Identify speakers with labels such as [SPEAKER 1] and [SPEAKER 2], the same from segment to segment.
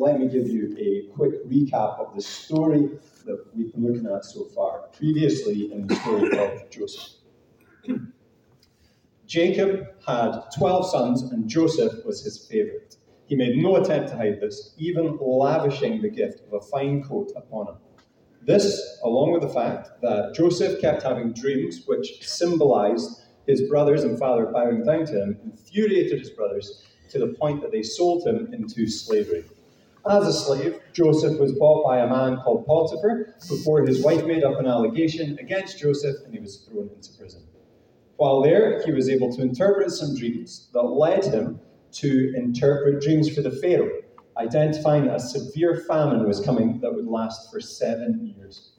[SPEAKER 1] let me give you a quick recap of the story that we've been looking at so far, previously in the story of Joseph. Jacob had 12 sons, and Joseph was his favorite. He made no attempt to hide this, even lavishing the gift of a fine coat upon him. This, along with the fact that Joseph kept having dreams which symbolized his brothers and father bowing down to him, infuriated his brothers to the point that they sold him into slavery. As a slave, Joseph was bought by a man called Potiphar before his wife made up an allegation against Joseph and he was thrown into prison. While there, he was able to interpret some dreams that led him to interpret dreams for the Pharaoh, identifying that a severe famine was coming that would last for seven years.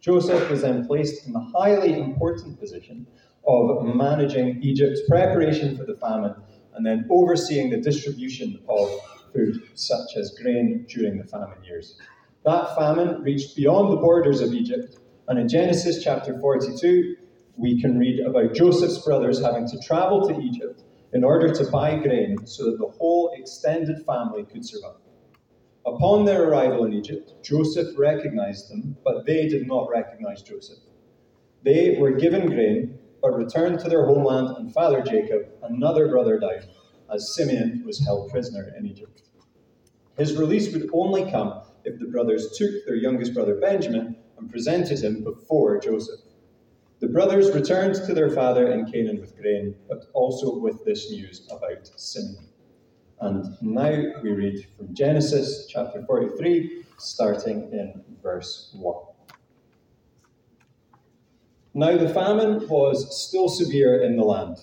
[SPEAKER 1] Joseph was then placed in the highly important position of managing Egypt's preparation for the famine and then overseeing the distribution of food, such as grain, during the famine years. That famine reached beyond the borders of Egypt, and in Genesis chapter 42, we can read about Joseph's brothers having to travel to Egypt in order to buy grain so that the whole extended family could survive. Upon their arrival in Egypt, Joseph recognized them, but they did not recognize Joseph. They were given grain, but returned to their homeland, and father Jacob, another brother, died as Simeon was held prisoner in Egypt. His release would only come if the brothers took their youngest brother Benjamin and presented him before Joseph. The brothers returned to their father in Canaan with grain, but also with this news about Simeon. And now we read from Genesis chapter 43, starting in verse 1. Now the famine was still severe in the land.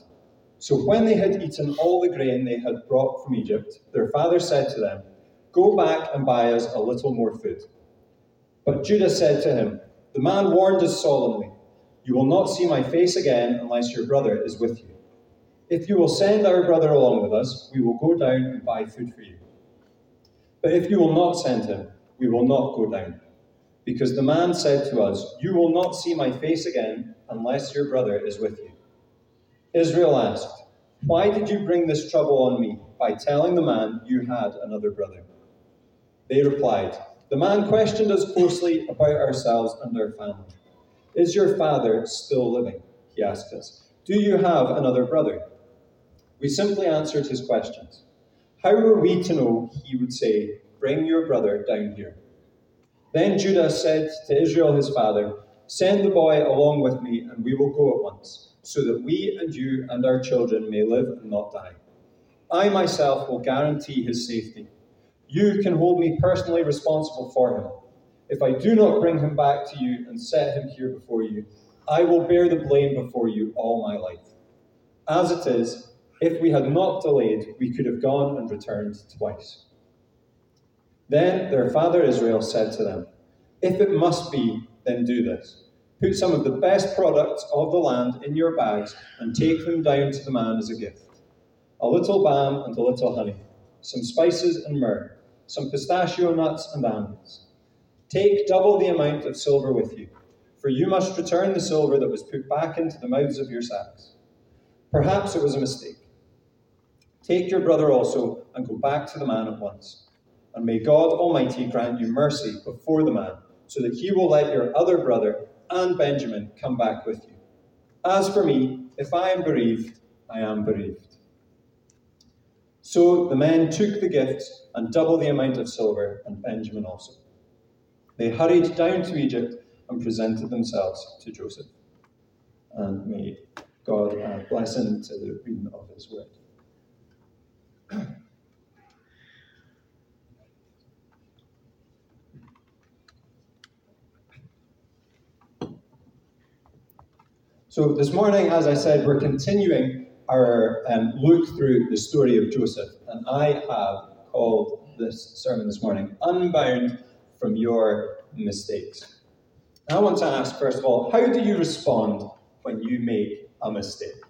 [SPEAKER 1] So when they had eaten all the grain they had brought from Egypt, their father said to them, Go back and buy us a little more food. But Judah said to him, The man warned us solemnly, You will not see my face again unless your brother is with you. If you will send our brother along with us, we will go down and buy food for you. But if you will not send him, we will not go down. Because the man said to us, You will not see my face again unless your brother is with you. Israel asked, Why did you bring this trouble on me by telling the man you had another brother? They replied, The man questioned us closely about ourselves and our family. Is your father still living? He asked us. Do you have another brother? We simply answered his questions. How were we to know he would say, Bring your brother down here? Then Judah said to Israel his father, Send the boy along with me, and we will go at once so that we and you and our children may live and not die. I myself will guarantee his safety. You can hold me personally responsible for him. If I do not bring him back to you and set him here before you, I will bear the blame before you all my life. As it is, if we had not delayed, we could have gone and returned twice. Then their father Israel said to them, If it must be, then do this. Put some of the best products of the land in your bags and take them down to the man as a gift a little balm and a little honey, some spices and myrrh, some pistachio nuts and almonds. Take double the amount of silver with you, for you must return the silver that was put back into the mouths of your sacks. Perhaps it was a mistake. Take your brother also and go back to the man at once. And may God Almighty grant you mercy before the man, so that he will let your other brother and Benjamin come back with you. As for me, if I am bereaved, I am bereaved. So the men took the gifts and double the amount of silver, and Benjamin also. They hurried down to Egypt and presented themselves to Joseph. And may God add blessing to the reading of his word. So, this morning, as I said, we're continuing our um, look through the story of Joseph, and I have called this sermon this morning Unbound from Your Mistakes. And I want to ask, first of all, how do you respond when you make a mistake?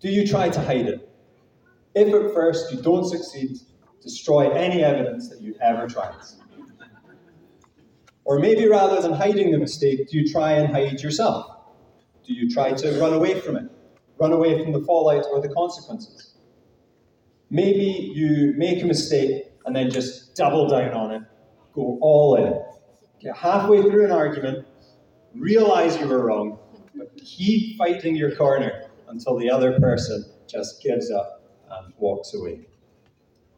[SPEAKER 1] Do you try to hide it? If at first you don't succeed, destroy any evidence that you ever tried. Or maybe rather than hiding the mistake, do you try and hide yourself? Do you try to run away from it? Run away from the fallout or the consequences? Maybe you make a mistake and then just double down on it. Go all in. Get halfway through an argument, realize you were wrong, but keep fighting your corner until the other person just gives up and walks away.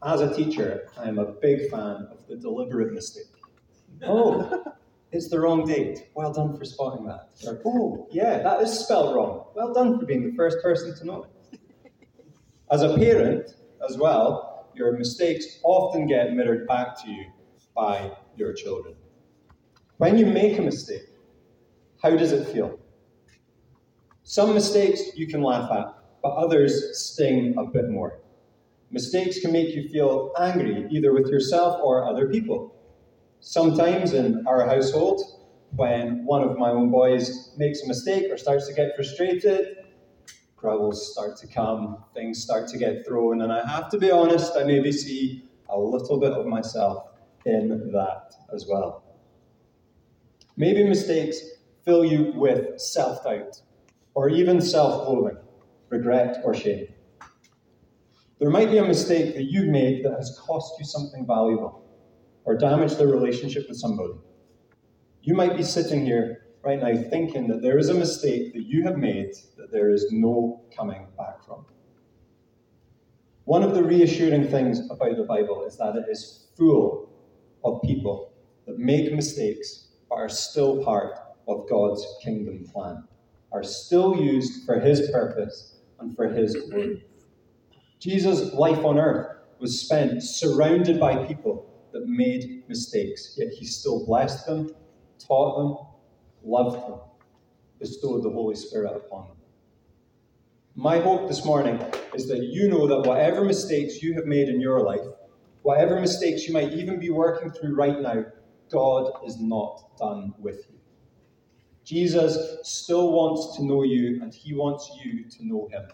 [SPEAKER 1] As a teacher, I am a big fan of the deliberate mistake. Oh, it's the wrong date. Well done for spotting that. Or, oh, yeah, that is spelled wrong. Well done for being the first person to know it. As a parent, as well, your mistakes often get mirrored back to you by your children. When you make a mistake, how does it feel? Some mistakes you can laugh at, but others sting a bit more. Mistakes can make you feel angry, either with yourself or other people. Sometimes in our household, when one of my own boys makes a mistake or starts to get frustrated, growls start to come, things start to get thrown, and I have to be honest, I maybe see a little bit of myself in that as well. Maybe mistakes fill you with self doubt, or even self loathing, regret, or shame. There might be a mistake that you've made that has cost you something valuable or damage the relationship with somebody. You might be sitting here right now thinking that there is a mistake that you have made that there is no coming back from. One of the reassuring things about the Bible is that it is full of people that make mistakes but are still part of God's kingdom plan, are still used for His purpose and for His glory. Jesus' life on earth was spent surrounded by people that made mistakes, yet he still blessed them, taught them, loved them, bestowed the Holy Spirit upon them. My hope this morning is that you know that whatever mistakes you have made in your life, whatever mistakes you might even be working through right now, God is not done with you. Jesus still wants to know you, and he wants you to know him,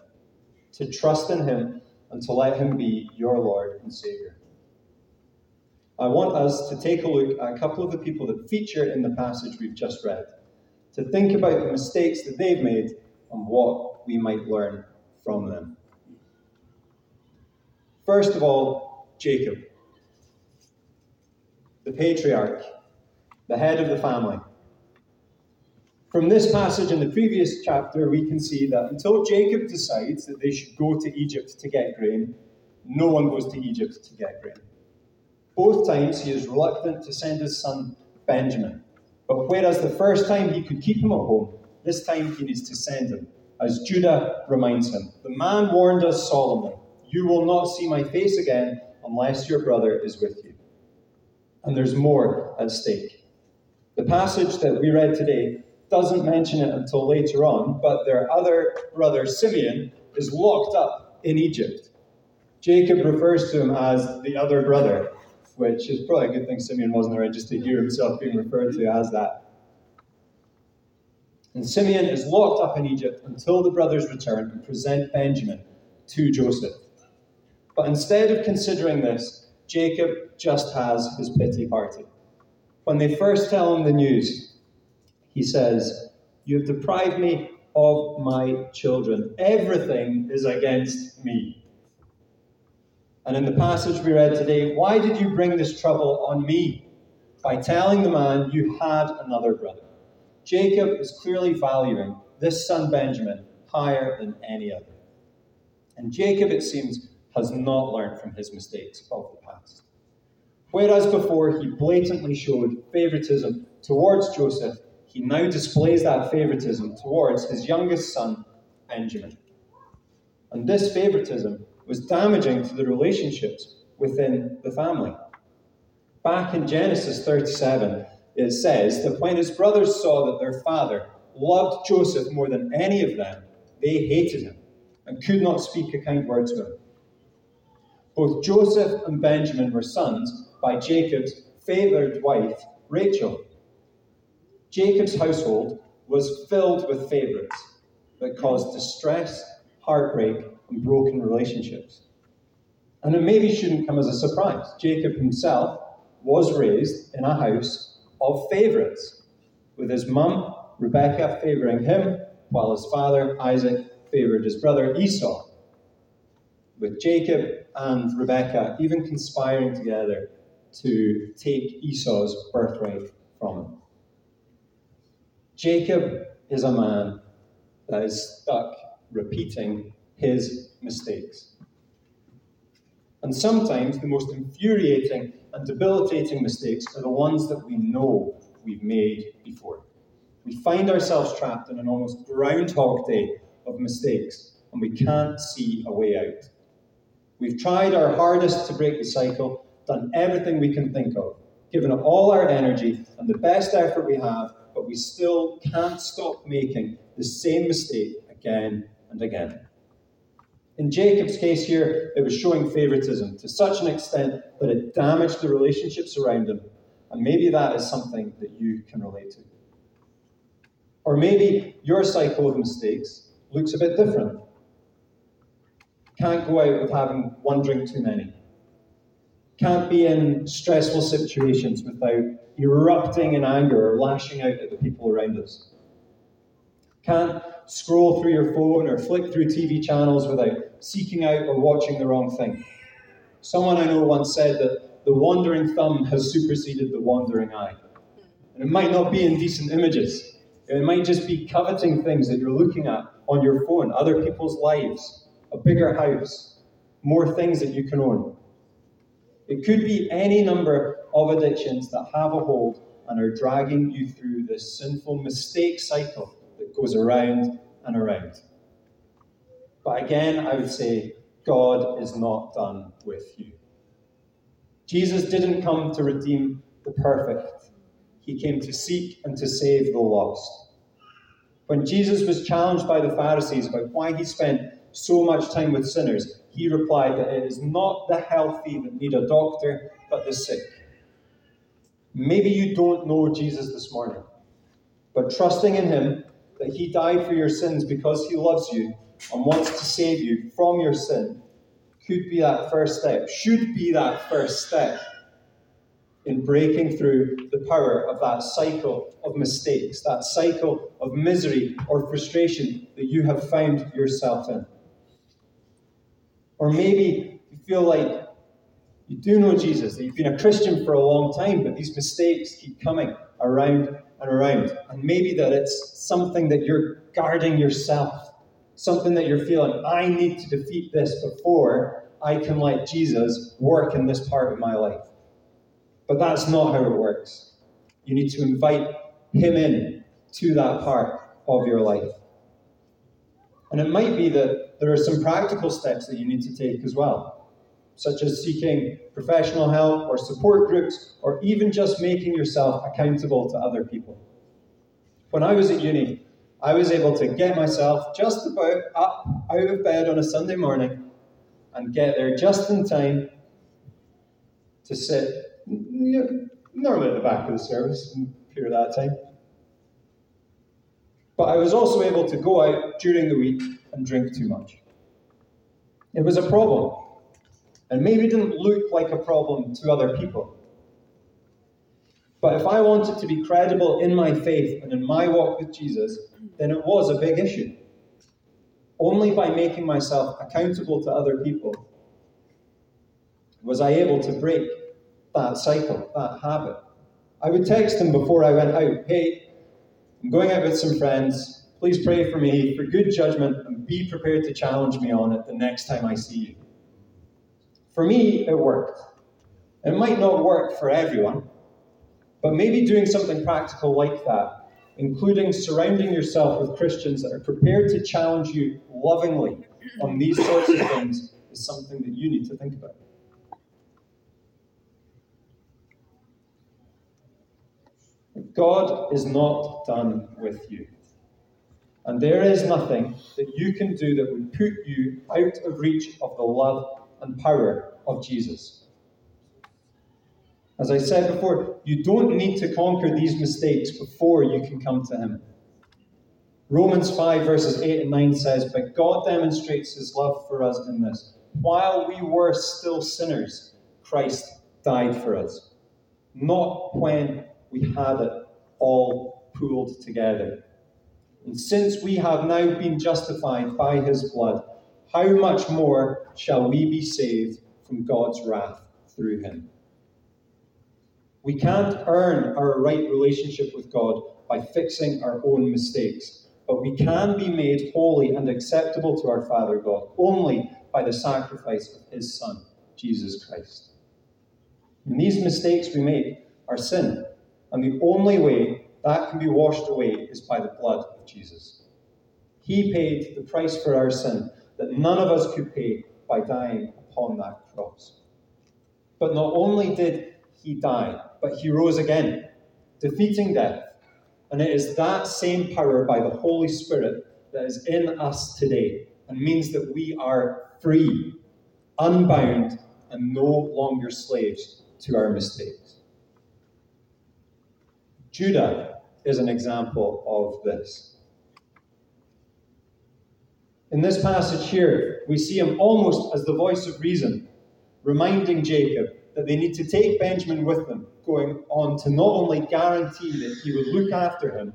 [SPEAKER 1] to trust in him and to let Him be your Lord and Savior. I want us to take a look at a couple of the people that feature in the passage we've just read, to think about the mistakes that they've made and what we might learn from them. First of all, Jacob, the patriarch, the head of the family. From this passage in the previous chapter, we can see that until Jacob decides that they should go to Egypt to get grain, no one goes to Egypt to get grain. Both times he is reluctant to send his son Benjamin. But whereas the first time he could keep him at home, this time he needs to send him. As Judah reminds him, the man warned us solemnly, You will not see my face again unless your brother is with you. And there's more at stake. The passage that we read today doesn't mention it until later on, but their other brother, Simeon, is locked up in Egypt. Jacob refers to him as the other brother, which is probably a good thing Simeon wasn't around just to hear himself being referred to as that. And Simeon is locked up in Egypt until the brothers return and present Benjamin to Joseph. But instead of considering this, Jacob just has his pity party. When they first tell him the news, he says, You have deprived me of my children. Everything is against me. And in the passage we read today, why did you bring this trouble on me? By telling the man you had another brother. Jacob is clearly valuing this son Benjamin higher than any other. And Jacob, it seems, has not learned from his mistakes of the past. Whereas before he blatantly showed favoritism towards Joseph, he now displays that favoritism towards his youngest son, Benjamin. And this favoritism was damaging to the relationships within the family. Back in Genesis 37, it says that when his brothers saw that their father loved Joseph more than any of them, they hated him and could not speak a kind word to him. Both Joseph and Benjamin were sons by Jacob's favored wife, Rachel. Jacob's household was filled with favorites that caused distress, heartbreak, and broken relationships. And it maybe shouldn't come as a surprise. Jacob himself was raised in a house of favorites, with his mum, Rebecca, favoring him, while his father, Isaac, favored his brother Esau. with Jacob and Rebecca even conspiring together to take Esau's birthright from him. Jacob is a man that is stuck repeating his mistakes. And sometimes the most infuriating and debilitating mistakes are the ones that we know we've made before. We find ourselves trapped in an almost groundhog day of mistakes, and we can't see a way out. We've tried our hardest to break the cycle, done everything we can think of, given it all our energy and the best effort we have, but we still can't stop making the same mistake again and again. In Jacob's case here, it was showing favoritism to such an extent that it damaged the relationships around him. And maybe that is something that you can relate to. Or maybe your cycle of mistakes looks a bit different. Can't go out with having one drink too many. Can't be in stressful situations without erupting in anger or lashing out at the people around us. Can't scroll through your phone or flick through TV channels without seeking out or watching the wrong thing. Someone I know once said that the wandering thumb has superseded the wandering eye. And it might not be indecent images, it might just be coveting things that you're looking at on your phone, other people's lives, a bigger house, more things that you can own. It could be any number of addictions that have a hold and are dragging you through this sinful mistake cycle goes around and around. But again, I would say God is not done with you. Jesus didn't come to redeem the perfect, He came to seek and to save the lost. When Jesus was challenged by the Pharisees about why he spent so much time with sinners, he replied that it is not the healthy that need a doctor, but the sick. Maybe you don't know Jesus this morning, but trusting in him that he died for your sins because he loves you and wants to save you from your sin could be that first step, should be that first step in breaking through the power of that cycle of mistakes, that cycle of misery or frustration that you have found yourself in. Or maybe you feel like you do know Jesus, that you've been a Christian for a long time, but these mistakes keep coming around and around. And maybe that it's something that you're guarding yourself, something that you're feeling, I need to defeat this before I can let Jesus work in this part of my life. But that's not how it works. You need to invite Him in to that part of your life. And it might be that there are some practical steps that you need to take as well, such as seeking professional help or support groups, or even just making yourself accountable to other people. When I was at uni, I was able to get myself just about up out of bed on a Sunday morning and get there just in time to sit normally at the back of the service in period that time. But I was also able to go out during the week and drink too much. It was a problem. And maybe didn't look like a problem to other people. But if I wanted to be credible in my faith and in my walk with Jesus, then it was a big issue. Only by making myself accountable to other people was I able to break that cycle, that habit. I would text him before I went out, hey, I'm going out with some friends. Please pray for me for good judgment and be prepared to challenge me on it the next time I see you. For me, it worked. It might not work for everyone, but maybe doing something practical like that, including surrounding yourself with Christians that are prepared to challenge you lovingly on these sorts of things, is something that you need to think about. God is not done with you. And there is nothing that you can do that would put you out of reach of the love and power of Jesus. As I said before, you don't need to conquer these mistakes before you can come to Him. Romans 5, verses 8 and 9 says, But God demonstrates His love for us in this. While we were still sinners, Christ died for us. Not when we had it all pooled together. And since we have now been justified by his blood, how much more shall we be saved from God's wrath through him? We can't earn our right relationship with God by fixing our own mistakes, but we can be made holy and acceptable to our Father God only by the sacrifice of his Son, Jesus Christ. And these mistakes we make are sin, and the only way that can be washed away is by the blood of Jesus. He paid the price for our sin that none of us could pay by dying upon that cross. But not only did he die, but he rose again, defeating death. And it is that same power by the Holy Spirit that is in us today and means that we are free, unbound, and no longer slaves to our mistakes. Judah is an example of this. In this passage here, we see him almost as the voice of reason, reminding Jacob that they need to take Benjamin with them, going on to not only guarantee that he would look after him,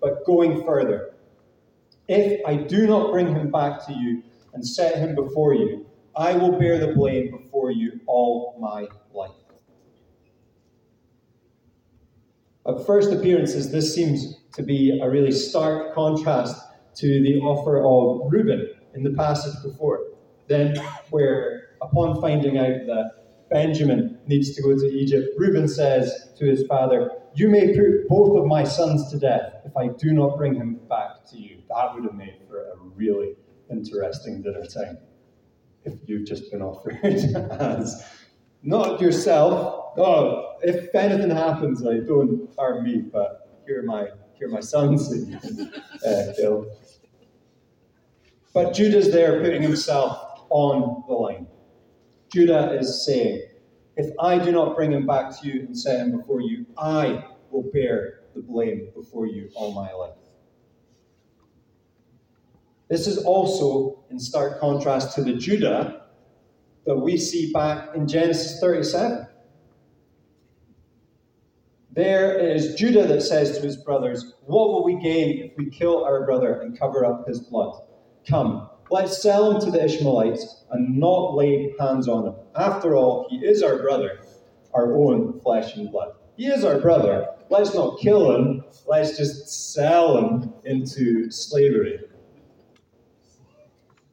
[SPEAKER 1] but going further. If I do not bring him back to you and set him before you, I will bear the blame before you all my life. At first appearances, this seems to be a really stark contrast to the offer of Reuben in the passage before. Then, where upon finding out that Benjamin needs to go to Egypt, Reuben says to his father, You may put both of my sons to death if I do not bring him back to you. That would have made for a really interesting dinner time if you've just been offered as not yourself. Oh, if anything happens, I don't harm me, but here are my here are my sons that uh, kill. But Judah's there putting himself on the line. Judah is saying, If I do not bring him back to you and set him before you, I will bear the blame before you all my life. This is also in stark contrast to the Judah that we see back in Genesis 37. There is Judah that says to his brothers, What will we gain if we kill our brother and cover up his blood? Come, let's sell him to the Ishmaelites and not lay hands on him. After all, he is our brother, our own flesh and blood. He is our brother. Let's not kill him, let's just sell him into slavery.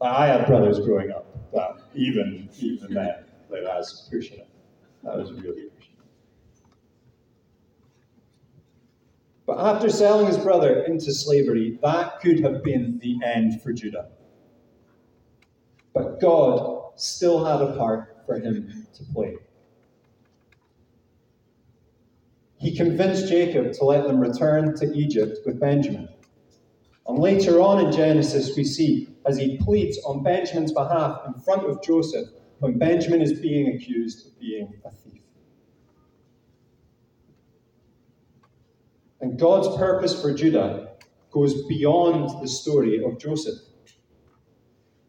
[SPEAKER 1] I had brothers growing up, but even even then, like that was pushing it. That was really pushing it. But after selling his brother into slavery, that could have been the end for Judah. But God still had a part for him to play. He convinced Jacob to let them return to Egypt with Benjamin. And later on in Genesis, we see as he pleads on Benjamin's behalf in front of Joseph when Benjamin is being accused of being a thief. And God's purpose for Judah goes beyond the story of Joseph.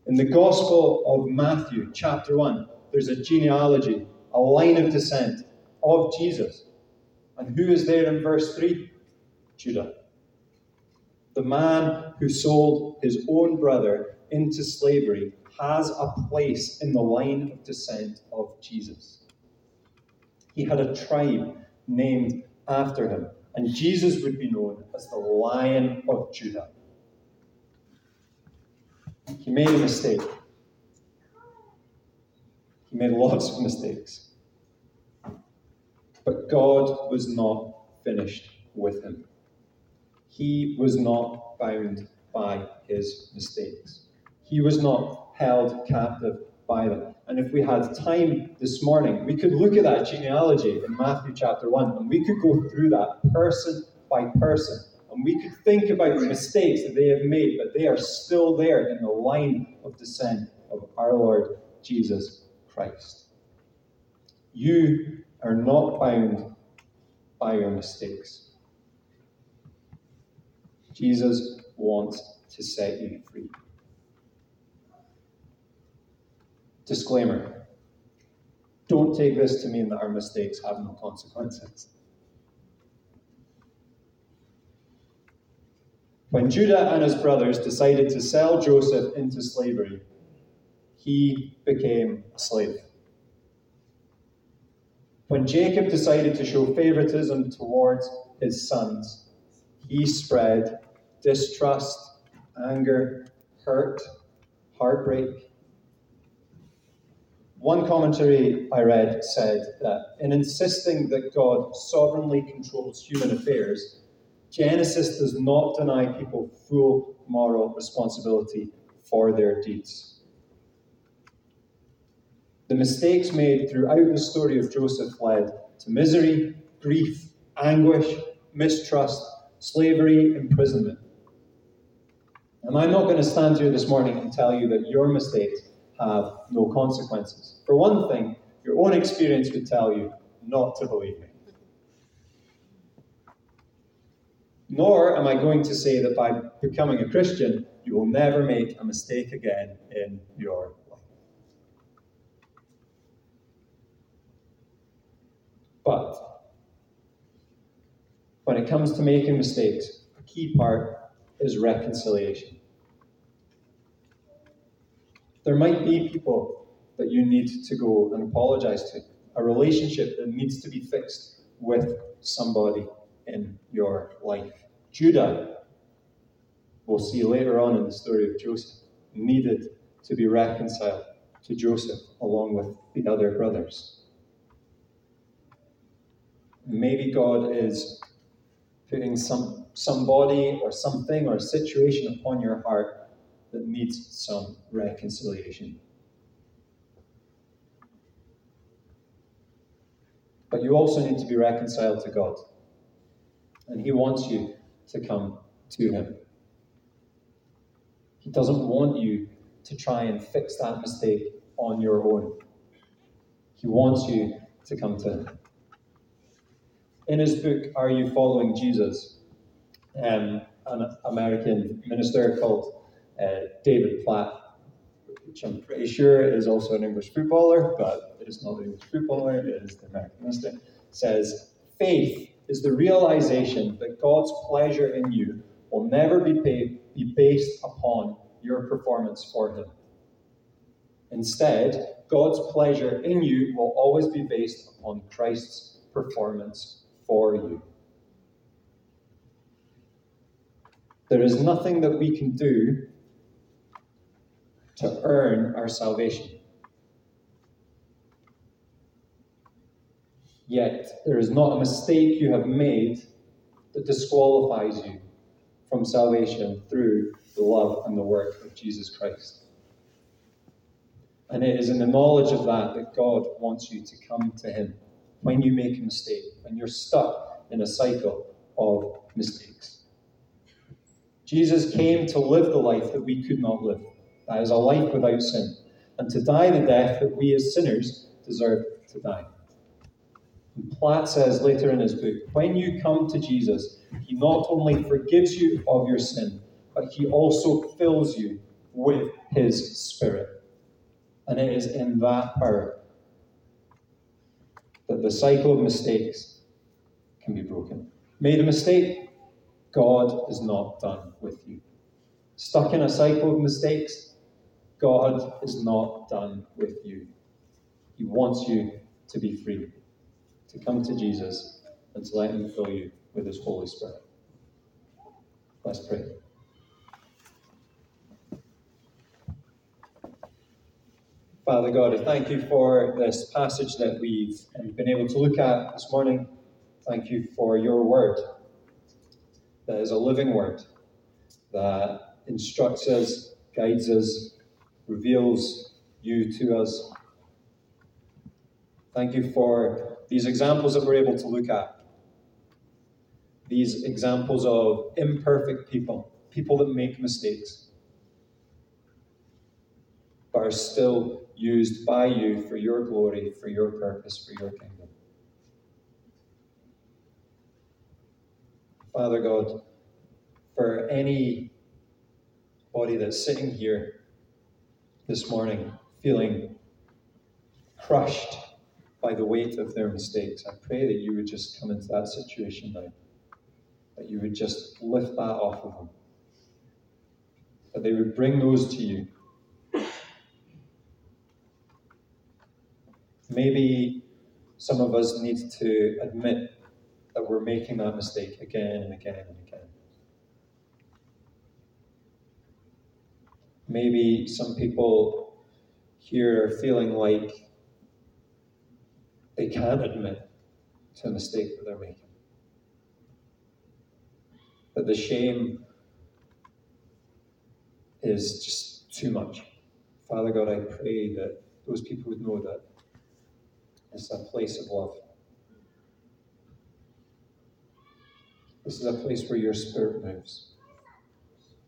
[SPEAKER 1] In the Gospel of Matthew, chapter 1, there's a genealogy, a line of descent of Jesus. And who is there in verse 3? Judah. The man who sold his own brother into slavery has a place in the line of descent of Jesus. He had a tribe named after him, and Jesus would be known as the Lion of Judah. He made a mistake. He made lots of mistakes. But God was not finished with him. He was not bound by his mistakes. He was not held captive by them. And if we had time this morning, we could look at that genealogy in Matthew chapter 1 and we could go through that person by person and we could think about the mistakes that they have made, but they are still there in the line of descent of our Lord Jesus Christ. You are not bound by your mistakes. Jesus wants to set you free. Disclaimer don't take this to mean that our mistakes have no consequences. When Judah and his brothers decided to sell Joseph into slavery, he became a slave. When Jacob decided to show favoritism towards his sons, he spread distrust, anger, hurt, heartbreak. One commentary I read said that in insisting that God sovereignly controls human affairs, Genesis does not deny people full moral responsibility for their deeds. The mistakes made throughout the story of Joseph led to misery, grief, anguish, mistrust, slavery, imprisonment. And I'm not going to stand here this morning and tell you that your mistakes have no consequences. For one thing, your own experience would tell you not to believe me. Nor am I going to say that by becoming a Christian, you will never make a mistake again in your life. But when it comes to making mistakes, a key part is reconciliation. There might be people that you need to go and apologize to, a relationship that needs to be fixed with somebody in your life. Judah, we'll see later on in the story of Joseph, needed to be reconciled to Joseph along with the other brothers. Maybe God is putting some somebody or something or a situation upon your heart that needs some reconciliation. But you also need to be reconciled to God. And He wants you to come to Him. He doesn't want you to try and fix that mistake on your own. He wants you to come to Him. In his book, Are You Following Jesus? Um, an American minister called David Platt, which I'm pretty sure is also an English footballer, but it is not an English footballer, it is the American minister, says, Faith is the realization that God's pleasure in you will never be, be based upon your performance for Him. Instead, God's pleasure in you will always be based upon Christ's performance for you. There is nothing that we can do to earn our salvation. Yet, there is not a mistake you have made that disqualifies you from salvation through the love and the work of Jesus Christ. And it is in the knowledge of that that God wants you to come to Him when you make a mistake, when you're stuck in a cycle of mistakes. Jesus came to live the life that we could not live. That is a life without sin, and to die the death that we as sinners deserve to die. And Platt says later in his book when you come to Jesus, he not only forgives you of your sin, but he also fills you with his spirit. And it is in that power that the cycle of mistakes can be broken. Made a mistake, God is not done with you. Stuck in a cycle of mistakes, God is not done with you. He wants you to be free, to come to Jesus, and to let Him fill you with His Holy Spirit. Let's pray. Father God, I thank you for this passage that we've been able to look at this morning. Thank you for your word that is a living word that instructs us, guides us, reveals you to us. Thank you for these examples that we're able to look at. These examples of imperfect people, people that make mistakes, but are still used by you for your glory, for your purpose, for your kingdom. Father God, for any body that's sitting here this morning feeling crushed by the weight of their mistakes, I pray that you would just come into that situation now. That you would just lift that off of them. That they would bring those to you. Maybe some of us need to admit that we're making that mistake again and again and again. Maybe some people here are feeling like they can't admit to a mistake that they're making. That the shame is just too much. Father God, I pray that those people would know that it's a place of love. This is a place where your spirit moves,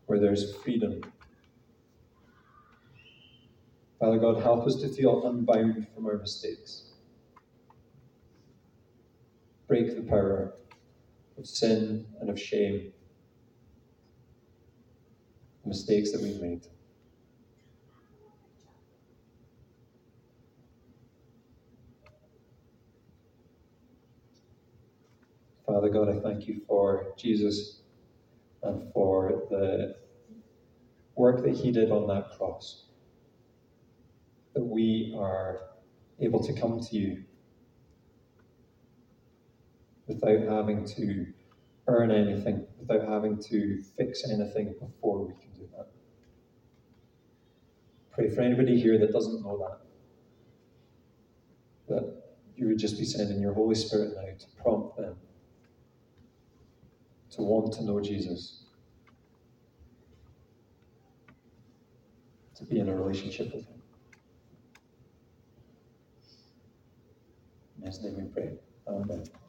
[SPEAKER 1] where there's freedom. Father God, help us to feel unbound from our mistakes. Break the power of sin and of shame, the mistakes that we've made. Father God, I thank you for Jesus and for the work that he did on that cross. That we are able to come to you without having to earn anything, without having to fix anything before we can do that. Pray for anybody here that doesn't know that, that you would just be sending your Holy Spirit now to prompt them to want to know Jesus, to be in a relationship with Him. In His name we pray. Amen.